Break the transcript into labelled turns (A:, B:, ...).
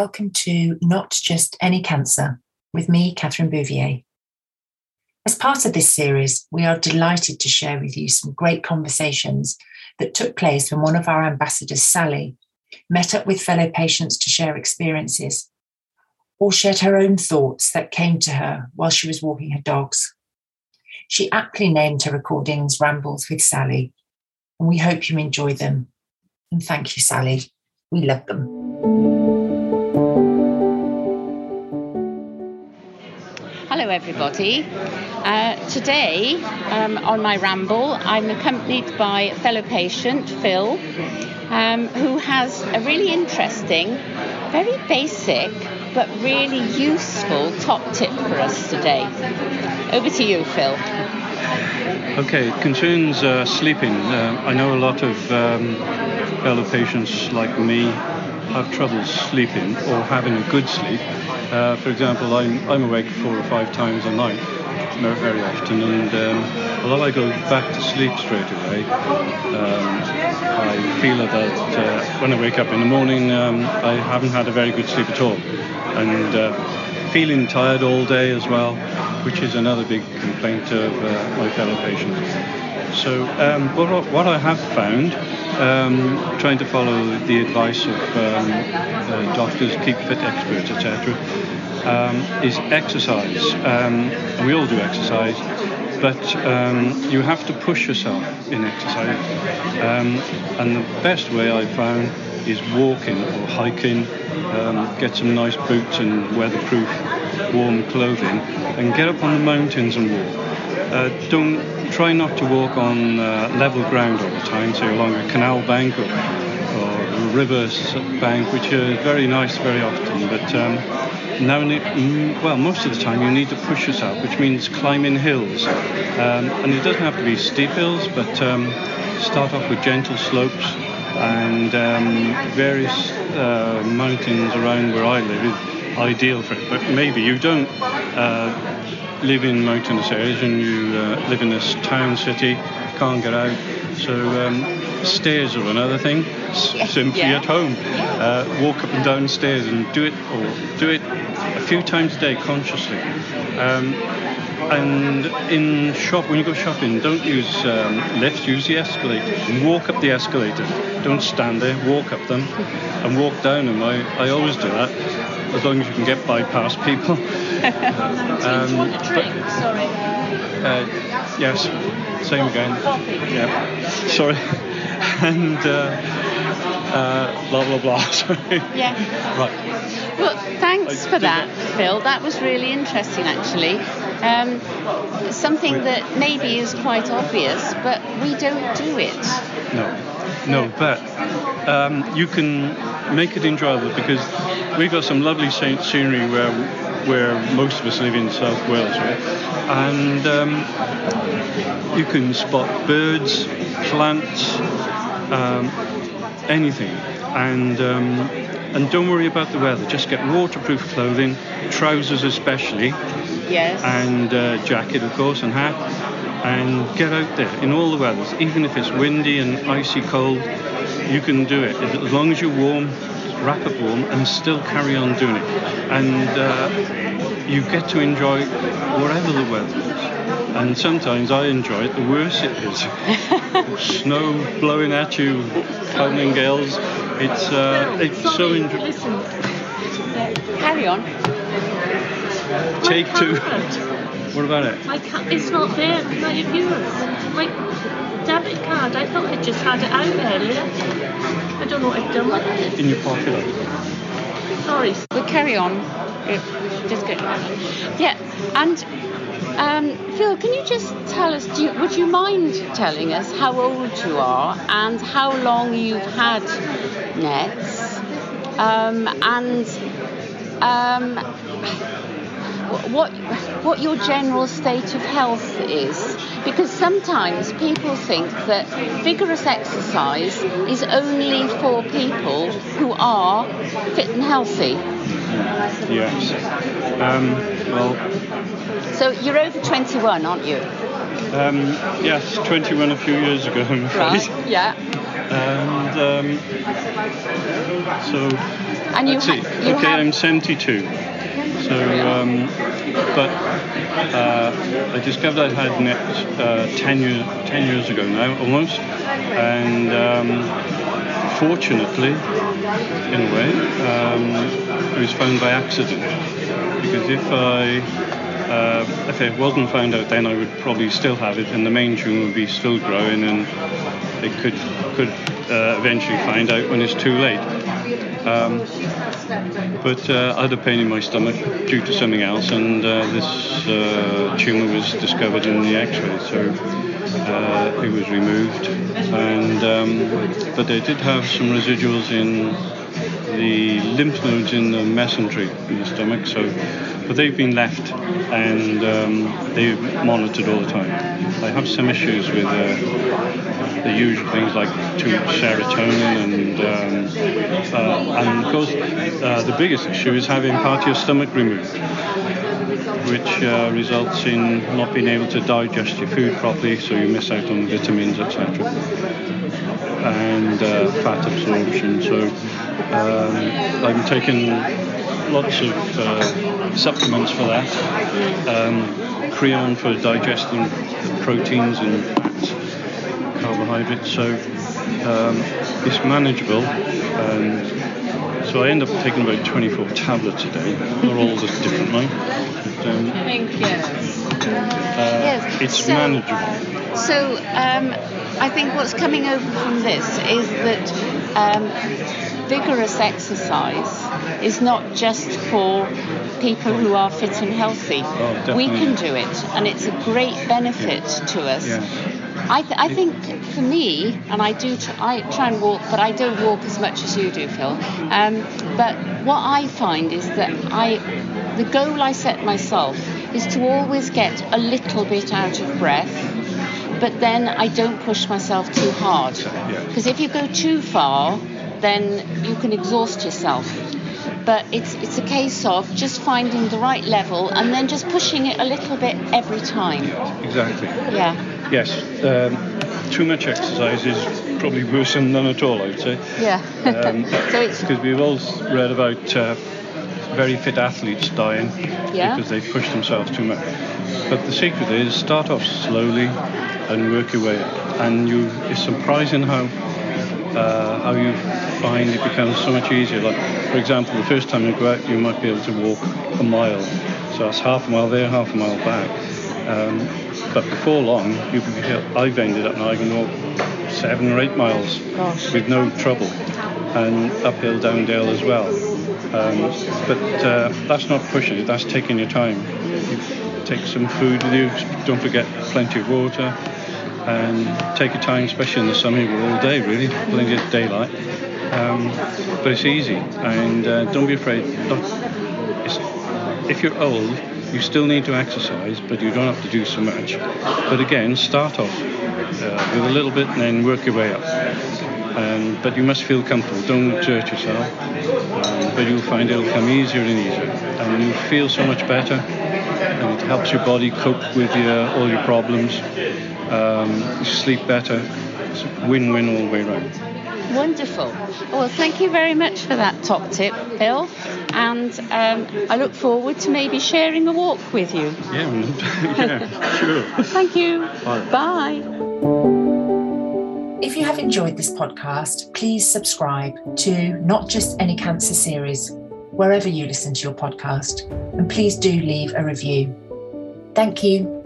A: welcome to Not Just Any Cancer with me, Catherine Bouvier. As part of this series, we are delighted to share with you some great conversations that took place when one of our ambassadors, Sally, met up with fellow patients to share experiences or shared her own thoughts that came to her while she was walking her dogs. She aptly named her recordings Rambles with Sally, and we hope you enjoy them. And thank you, Sally. We love them.
B: Hello, everybody. Uh, today, um, on my ramble, I'm accompanied by a fellow patient, Phil, um, who has a really interesting, very basic, but really useful top tip for us today. Over to you, Phil.
C: Okay, concerns uh, sleeping. Uh, I know a lot of um, fellow patients like me have trouble sleeping or having a good sleep. Uh, for example, I'm, I'm awake four or five times a night very often, and um, although I go back to sleep straight away, um, I feel that uh, when I wake up in the morning, um, I haven't had a very good sleep at all, and uh, feeling tired all day as well, which is another big complaint of uh, my fellow patients. So um, what, what I have found, um, trying to follow the advice of um, uh, doctors, keep fit experts, etc., um, is exercise. Um, we all do exercise, but um, you have to push yourself in exercise. Um, and the best way I've found is walking or hiking, get some nice boots and weatherproof warm clothing, and get up on the mountains and walk. Uh, don't try not to walk on uh, level ground all the time, so along a canal bank or, or a river bank, which are very nice very often. But um, now, well, most of the time you need to push yourself, which means climbing hills. Um, and it doesn't have to be steep hills, but um, start off with gentle slopes and um, various uh, mountains around where I live is ideal for it. But maybe you don't uh, live in mountainous areas and you uh, live in this town city, can't get out. So um, stairs are another thing. S- simply yeah. at home, uh, walk up and down stairs and do it, or do it a few times a day consciously. Um, and in shop, when you go shopping, don't use um, lifts, use the escalator. And walk up the escalator. Don't stand there, walk up them and walk down them. I, I always do that, as long as you can get by past people.
B: um, but, Sorry.
C: Uh, yes, same again. Yeah. Sorry. and uh, uh, blah blah blah. Sorry.
B: Yeah.
C: Right.
B: Well, thanks for that, Phil. That was really interesting, actually. Um, something that maybe is quite obvious, but we don't do it.
C: No, no, but um, you can make it enjoyable because we've got some lovely scenery where where most of us live in South Wales, right? And um, you can spot birds, plants, um, anything, and um, and don't worry about the weather. Just get waterproof clothing, trousers especially,
B: yes,
C: and uh, jacket of course, and hat, and get out there in all the weathers, even if it's windy and icy cold. You can do it as long as you're warm wrap up warm and still carry on doing it. And uh, you get to enjoy whatever the weather is. And sometimes I enjoy it, the worse it is. Snow blowing at you, pounding gales. It's, uh, it's so enjoyable.
B: Listen. Carry on.
C: Take two. What about it?
D: My ca- it's not there. Not your viewers. My debit card. I thought I just had it out earlier. I don't know what I've done with it.
C: In your pocket.
D: Sorry.
B: We'll carry on. Just go. Yeah, and um, Phil, can you just tell us, you, would you mind telling us how old you are and how long you've had NETs? Um, and um, what, what your general state of health is? Because sometimes people think that vigorous exercise is only for people who are fit and healthy.
C: Yes. Um, well.
B: So you're over 21, aren't you?
C: Um, yes, 21 a few years ago, I'm afraid.
B: Right. Yeah.
C: And um, so
B: And you, ha- you
C: okay,
B: have
C: I'm 72. So, um, but uh, I discovered I had NET uh, 10, year, 10 years ago now, almost. And um, fortunately, in a way, um, it was found by accident. Because if I uh, if it wasn't found out then, I would probably still have it, and the main tumour would be still growing, and it could could uh, eventually find out when it's too late. Um, but uh, I had a pain in my stomach due to something else, and uh, this uh, tumour was discovered in the X-ray, so uh, it was removed. And um, but they did have some residuals in the lymph nodes in the mesentery in the stomach, so but they've been left and um, they've monitored all the time. I have some issues with uh, the usual things like too much serotonin and um, uh, and of course uh, the biggest issue is having part of your stomach removed which uh, results in not being able to digest your food properly so you miss out on vitamins etc and uh, fat absorption. So um, I'm taking lots of uh, supplements for that. Um, Creon for digesting proteins and fats, carbohydrates. So um, it's manageable. And so I end up taking about 24 tablets a day. They're all just different, right? But, um,
B: Thank you.
C: uh,
B: Yes,
C: It's
B: so-
C: manageable.
B: So um, I think what's coming over from this is that um, vigorous exercise is not just for people who are fit and healthy.
C: Oh,
B: we can do it, and it's a great benefit to us.
C: Yeah.
B: I, th- I think for me, and I do, tr- I try and walk, but I don't walk as much as you do, Phil. Um, but what I find is that I, the goal I set myself is to always get a little bit out of breath, but then I don't push myself too hard. Because if you go too far, then you can exhaust yourself. But it's it's a case of just finding the right level and then just pushing it a little bit every time.
C: Exactly.
B: Yeah.
C: Yes. Um, too much exercise is probably worse than none at all, I would say.
B: Yeah.
C: Um,
B: so it's
C: Because we've all read about uh, very fit athletes dying
B: Yeah.
C: because they push themselves too much. But the secret is start off slowly and work your way up. And you, it's surprising how uh, how you find it becomes so much easier. Like, for example, the first time you go out, you might be able to walk a mile. So that's half a mile there, half a mile back. Um, but before long, you can I've ended up now I can walk seven or eight miles
B: Gosh.
C: with no trouble, and uphill, downhill as well. Um, but uh, that's not pushing it. That's taking your time. You take some food with you. Don't forget plenty of water, and take your time, especially in the summer. All day really, plenty of daylight. Um, but it's easy, and uh, don't be afraid. If you're old, you still need to exercise, but you don't have to do so much. But again, start off uh, with a little bit and then work your way up. Um, but you must feel comfortable. Don't exert yourself. Um, but you'll find it'll come easier and easier, and you'll feel so much better. And it helps your body cope with your, all your problems. Um, you sleep better. It's win-win all the way around.
B: Wonderful. Well, thank you very much for that top tip, Phil. And um, I look forward to maybe sharing a walk with you.
C: Yeah, yeah, sure.
B: Thank you.
C: Bye.
B: Bye.
A: If you have enjoyed this podcast, please subscribe to Not Just Any Cancer series, wherever you listen to your podcast, and please do leave a review. Thank you.